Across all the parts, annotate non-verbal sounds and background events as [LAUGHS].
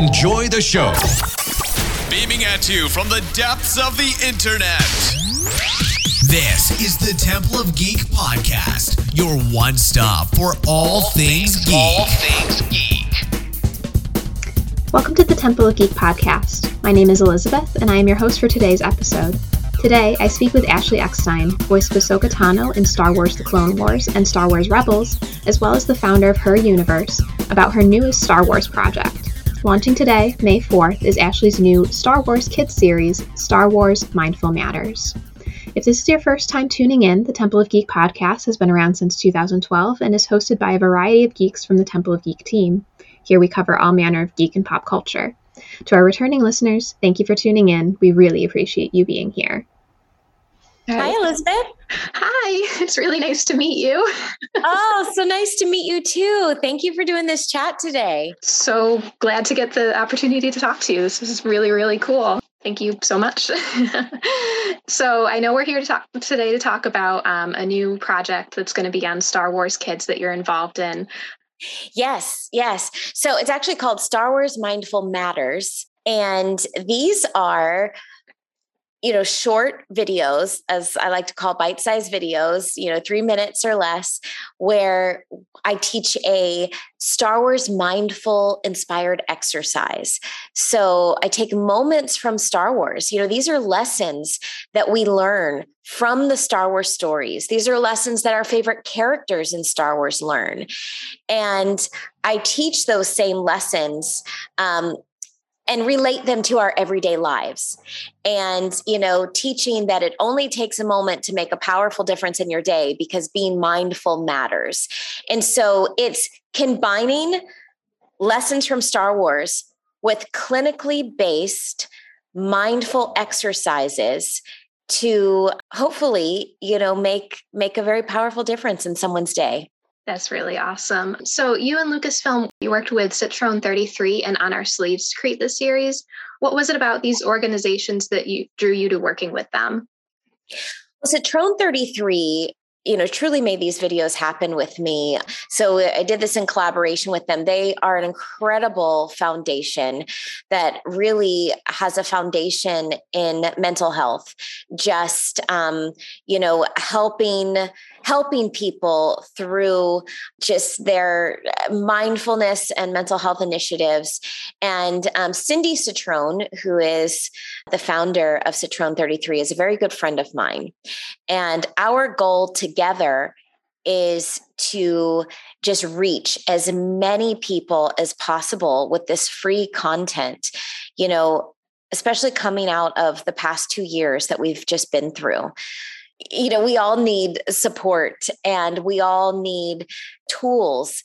Enjoy the show. Beaming at you from the depths of the internet. This is the Temple of Geek podcast, your one stop for all, things, geek. All things geek. Welcome to the Temple of Geek podcast. My name is Elizabeth, and I am your host for today's episode. Today, I speak with Ashley Eckstein, voice of Ahsoka Tano in Star Wars The Clone Wars and Star Wars Rebels, as well as the founder of Her Universe, about her newest Star Wars project. Launching today, May 4th, is Ashley's new Star Wars Kids series, Star Wars Mindful Matters. If this is your first time tuning in, the Temple of Geek podcast has been around since 2012 and is hosted by a variety of geeks from the Temple of Geek team. Here we cover all manner of geek and pop culture. To our returning listeners, thank you for tuning in. We really appreciate you being here. Hi, Elizabeth. Hi, [LAUGHS] it's really nice to meet you. [LAUGHS] oh, so nice to meet you too. Thank you for doing this chat today. So glad to get the opportunity to talk to you. This is really, really cool. Thank you so much. [LAUGHS] so I know we're here to talk today to talk about um, a new project that's going to be on Star Wars Kids that you're involved in. Yes, yes. So it's actually called Star Wars Mindful Matters. And these are you know short videos as i like to call bite-sized videos you know three minutes or less where i teach a star wars mindful inspired exercise. So i take moments from star wars. You know these are lessons that we learn from the star wars stories. These are lessons that our favorite characters in star wars learn. And i teach those same lessons um, and relate them to our everyday lives. And you know teaching that it only takes a moment to make a powerful difference in your day because being mindful matters. And so it's combining lessons from star wars with clinically based mindful exercises to hopefully you know make make a very powerful difference in someone's day that's really awesome. So, you and Lucasfilm, you worked with Citrone 33 and On Our Sleeves to create this series. What was it about these organizations that you drew you to working with them? Well, Citrone 33 you know truly made these videos happen with me so i did this in collaboration with them they are an incredible foundation that really has a foundation in mental health just um, you know helping helping people through just their uh, mindfulness and mental health initiatives and um, cindy citrone who is the founder of citrone 33 is a very good friend of mine and our goal together is to just reach as many people as possible with this free content. You know, especially coming out of the past two years that we've just been through. You know, we all need support and we all need tools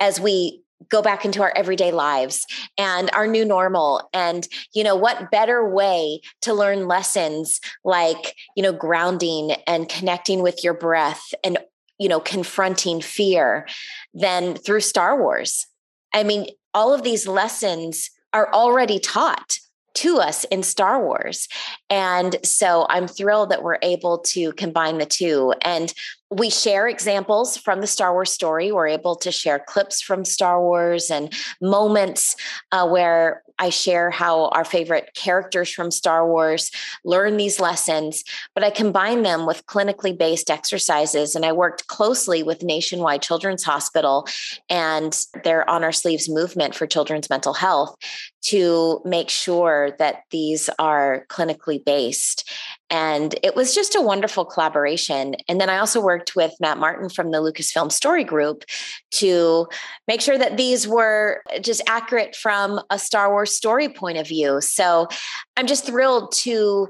as we go back into our everyday lives and our new normal. And you know what better way to learn lessons like you know grounding and connecting with your breath and you know confronting fear than through star wars? I mean all of these lessons are already taught to us in Star Wars. And so I'm thrilled that we're able to combine the two. And we share examples from the Star Wars story. We're able to share clips from Star Wars and moments uh, where I share how our favorite characters from Star Wars learn these lessons, but I combine them with clinically based exercises. And I worked closely with Nationwide Children's Hospital and their On Our Sleeves movement for children's mental health to make sure that these are clinically based. And it was just a wonderful collaboration. And then I also worked with Matt Martin from the Lucasfilm Story Group to make sure that these were just accurate from a Star Wars story point of view. So I'm just thrilled to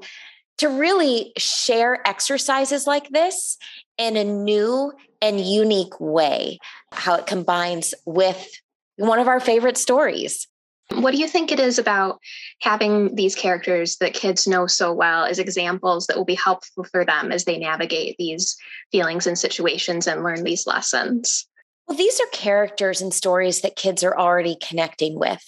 to really share exercises like this in a new and unique way, how it combines with one of our favorite stories. What do you think it is about having these characters that kids know so well as examples that will be helpful for them as they navigate these feelings and situations and learn these lessons? Well, these are characters and stories that kids are already connecting with,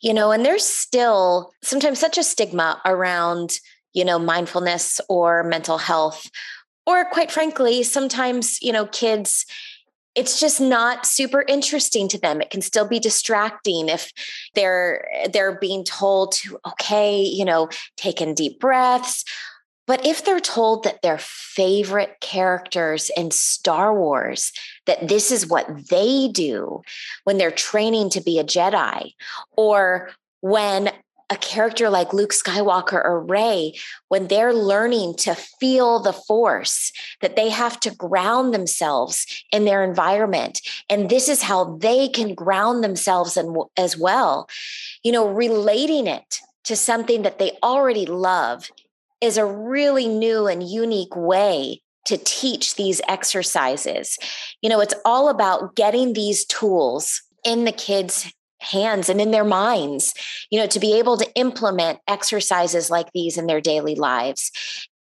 you know, and there's still sometimes such a stigma around, you know, mindfulness or mental health, or quite frankly, sometimes, you know, kids it's just not super interesting to them. It can still be distracting if they're they're being told to okay you know take in deep breaths. But if they're told that their favorite characters in Star Wars, that this is what they do when they're training to be a Jedi, or when a character like Luke Skywalker or Rey, when they're learning to feel the force, that they have to ground themselves in their environment. And this is how they can ground themselves in, as well. You know, relating it to something that they already love is a really new and unique way to teach these exercises. You know, it's all about getting these tools in the kids' hands and in their minds, you know, to be able to implement exercises like these in their daily lives.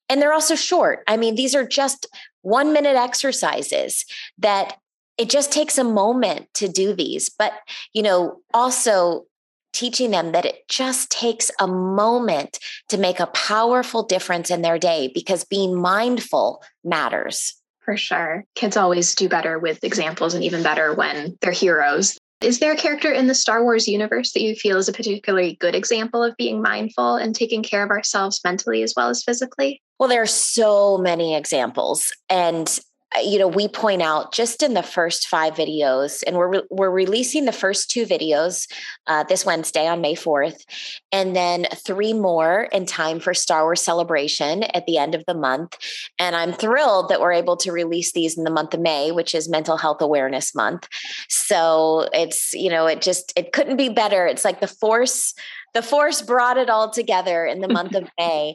And they're also short. I mean, these are just one minute exercises that it just takes a moment to do these. But, you know, also teaching them that it just takes a moment to make a powerful difference in their day because being mindful matters. For sure. Kids always do better with examples and even better when they're heroes. Is there a character in the Star Wars universe that you feel is a particularly good example of being mindful and taking care of ourselves mentally as well as physically? Well, there are so many examples. And you know we point out just in the first five videos and we're re- we're releasing the first two videos uh, this wednesday on may 4th and then three more in time for star wars celebration at the end of the month. And i'm thrilled that we're able to release these in the month of may which is mental health awareness month. So it's you know it just it couldn't be better. It's like the force the force brought it all together in the month of [LAUGHS] May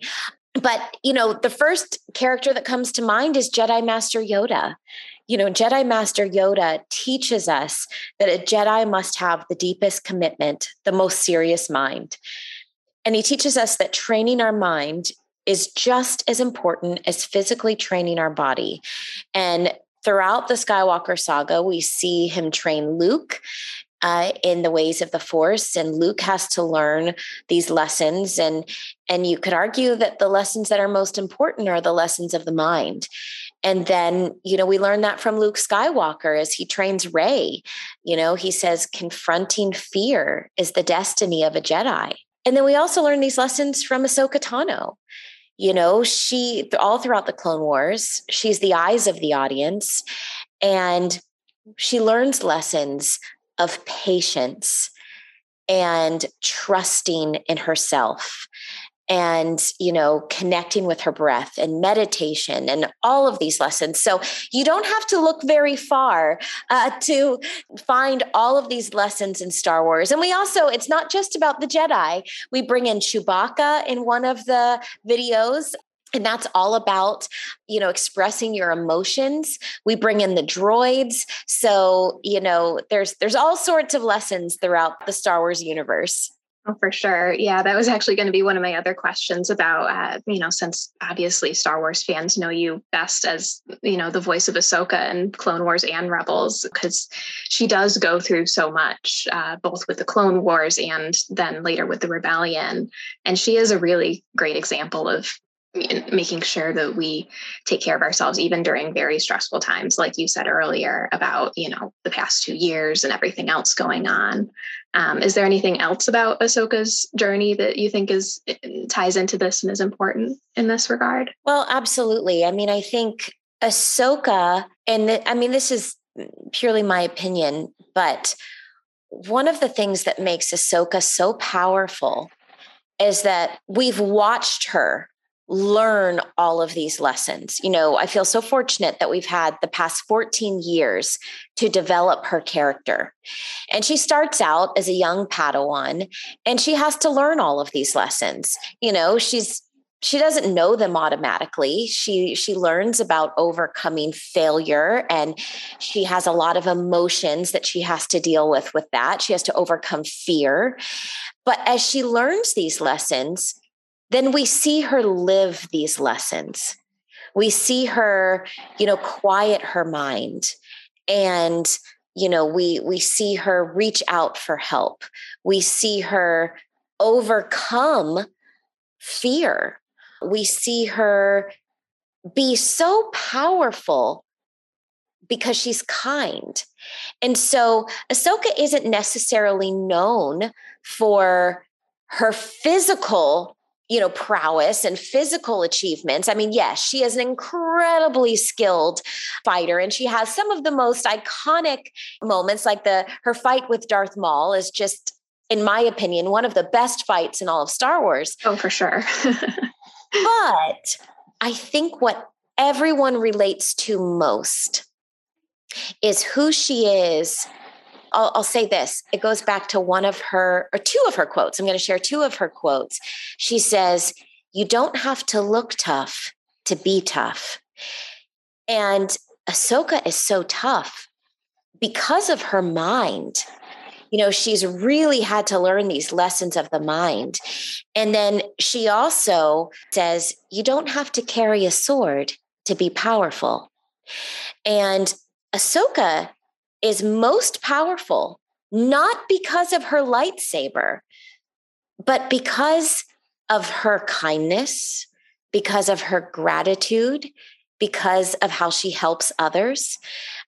but you know the first character that comes to mind is jedi master yoda. You know jedi master yoda teaches us that a jedi must have the deepest commitment the most serious mind. And he teaches us that training our mind is just as important as physically training our body. And throughout the skywalker saga we see him train luke uh, in the ways of the force and luke has to learn these lessons and and you could argue that the lessons that are most important are the lessons of the mind. And then you know we learn that from luke skywalker as he trains rey. You know he says confronting fear is the destiny of a jedi. And then we also learn these lessons from ahsoka tano. You know she all throughout the clone wars she's the eyes of the audience and she learns lessons of patience and trusting in herself and you know connecting with her breath and meditation and all of these lessons. So you don't have to look very far uh, to find all of these lessons in star wars. And we also it's not just about the jedi. We bring in chewbacca in one of the videos and that's all about you know expressing your emotions we bring in the droids so you know there's there's all sorts of lessons throughout the star wars universe Oh, for sure. Yeah, that was actually going to be one of my other questions about, uh, you know, since obviously Star Wars fans know you best as, you know, the voice of Ahsoka and Clone Wars and Rebels, because she does go through so much, uh, both with the Clone Wars and then later with the Rebellion. And she is a really great example of making sure that we take care of ourselves even during very stressful times like you said earlier about you know the past two years and everything else going on. Um, is there anything else about ahsoka's journey that you think is ties into this and is important in this regard? Well absolutely. I mean i think ahsoka and i mean this is purely my opinion but one of the things that makes ahsoka so powerful is that we've watched her learn all of these lessons. You know, I feel so fortunate that we've had the past 14 years to develop her character. And she starts out as a young Padawan and she has to learn all of these lessons. You know, she's she doesn't know them automatically she she learns about overcoming failure and she has a lot of emotions that she has to deal with with that she has to overcome fear but as she learns these lessons then we see her live these lessons. We see her, you know, quiet her mind and you know we we see her reach out for help we see her overcome fear we see her be so powerful because she's kind. And so Ahsoka isn't necessarily known for her physical you know prowess and physical achievements. I mean yes she is an incredibly skilled fighter and she has some of the most iconic moments like the her fight with darth maul is just in my opinion one of the best fights in all of star wars. Oh for sure. [LAUGHS] But i think what everyone relates to most is who she is I'll, I'll, say this it goes back to one of her or two of her quotes. I'm going to share two of her quotes. She says, You don't have to look tough to be tough. And Ahsoka is so tough because of her mind. You know, she's really had to learn these lessons of the mind. And then she also says, You don't have to carry a sword to be powerful. And Ahsoka is most powerful, not because of her lightsaber, but because of her kindness, because of her gratitude, because of how she helps others,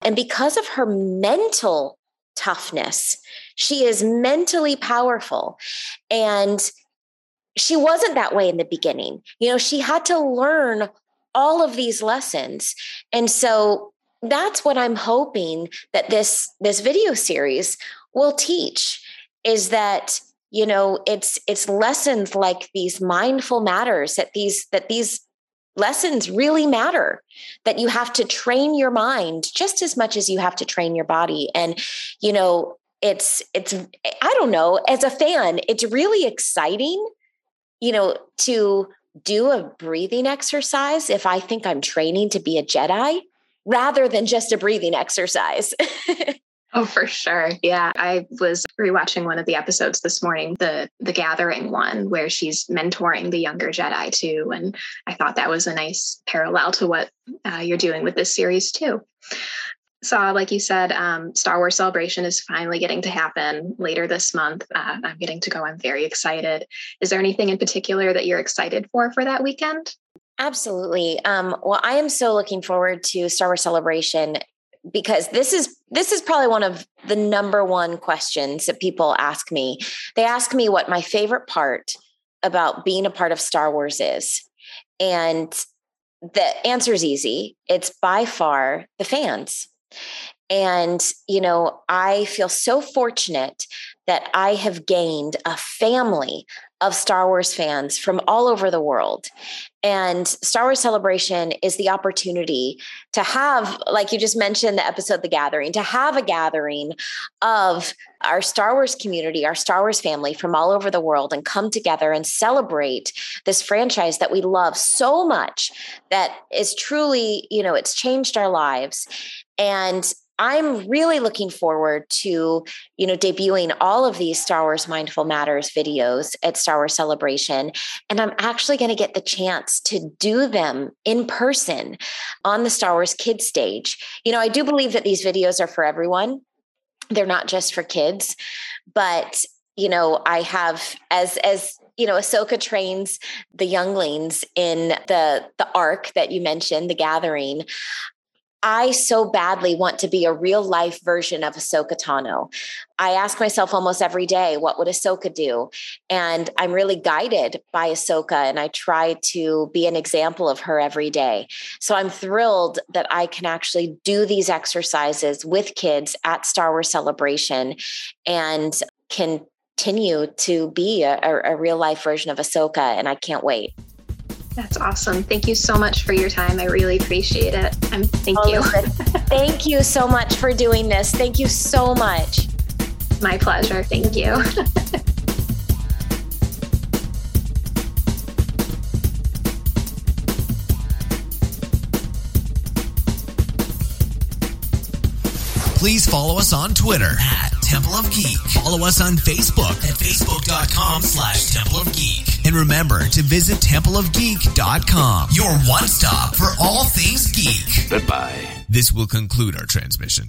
and because of her mental toughness. She is mentally powerful. And she wasn't that way in the beginning. You know, she had to learn all of these lessons. And so that's what i'm hoping that this this video series will teach is that you know it's it's lessons like these mindful matters that these that these lessons really matter that you have to train your mind just as much as you have to train your body. And you know it's it's i don't know as a fan it's really exciting you know to do a breathing exercise if i think i'm training to be a jedi rather than just a breathing exercise. [LAUGHS] Oh, for sure. Yeah. I was rewatching one of the episodes this morning, the the gathering one, where she's mentoring the younger Jedi too. And I thought that was a nice parallel to what uh, you're doing with this series too. So, like you said, um, Star Wars Celebration is finally getting to happen later this month. Uh, I'm getting to go. I'm very excited. Is there anything in particular that you're excited for for that weekend? Absolutely. Um, well, I am so looking forward to Star Wars Celebration because this is this is probably one of the number one questions that people ask me. They ask me what my favorite part about being a part of Star Wars is. And the answer is easy. It's by far the fans. And, you know, I feel so fortunate that I have gained a family of Star Wars fans from all over the world. And Star Wars Celebration is the opportunity to have, like you just mentioned, the episode The Gathering, to have a gathering of our Star Wars community, our Star Wars family from all over the world and come together and celebrate this franchise that we love so much that is truly, you know, it's changed our lives. And I'm really looking forward to, you know, debuting all of these Star Wars Mindful Matters videos at Star Wars Celebration. And I'm actually going to get the chance to do them in person on the Star Wars Kids stage. You know, I do believe that these videos are for everyone. They're not just for kids, but you know, I have as as you know, Ahsoka trains the younglings in the the arc that you mentioned, the gathering. I so badly want to be a real life version of Ahsoka Tano. I ask myself almost every day, what would Ahsoka do? And I'm really guided by Ahsoka, and I try to be an example of her every day. So I'm thrilled that I can actually do these exercises with kids at Star Wars Celebration and continue to be a, a real life version of Ahsoka. And I can't wait. That's awesome. Thank you so much for your time. I really appreciate it. Um, thank oh, you. [LAUGHS] thank you so much for doing this. Thank you so much. My pleasure. Thank you. [LAUGHS] Please follow us on Twitter at Temple of Geek. Follow us on Facebook at facebook.com slash Temple of Geek. And remember to visit templeofgeek.com, your one stop for all things geek. Goodbye. This will conclude our transmission.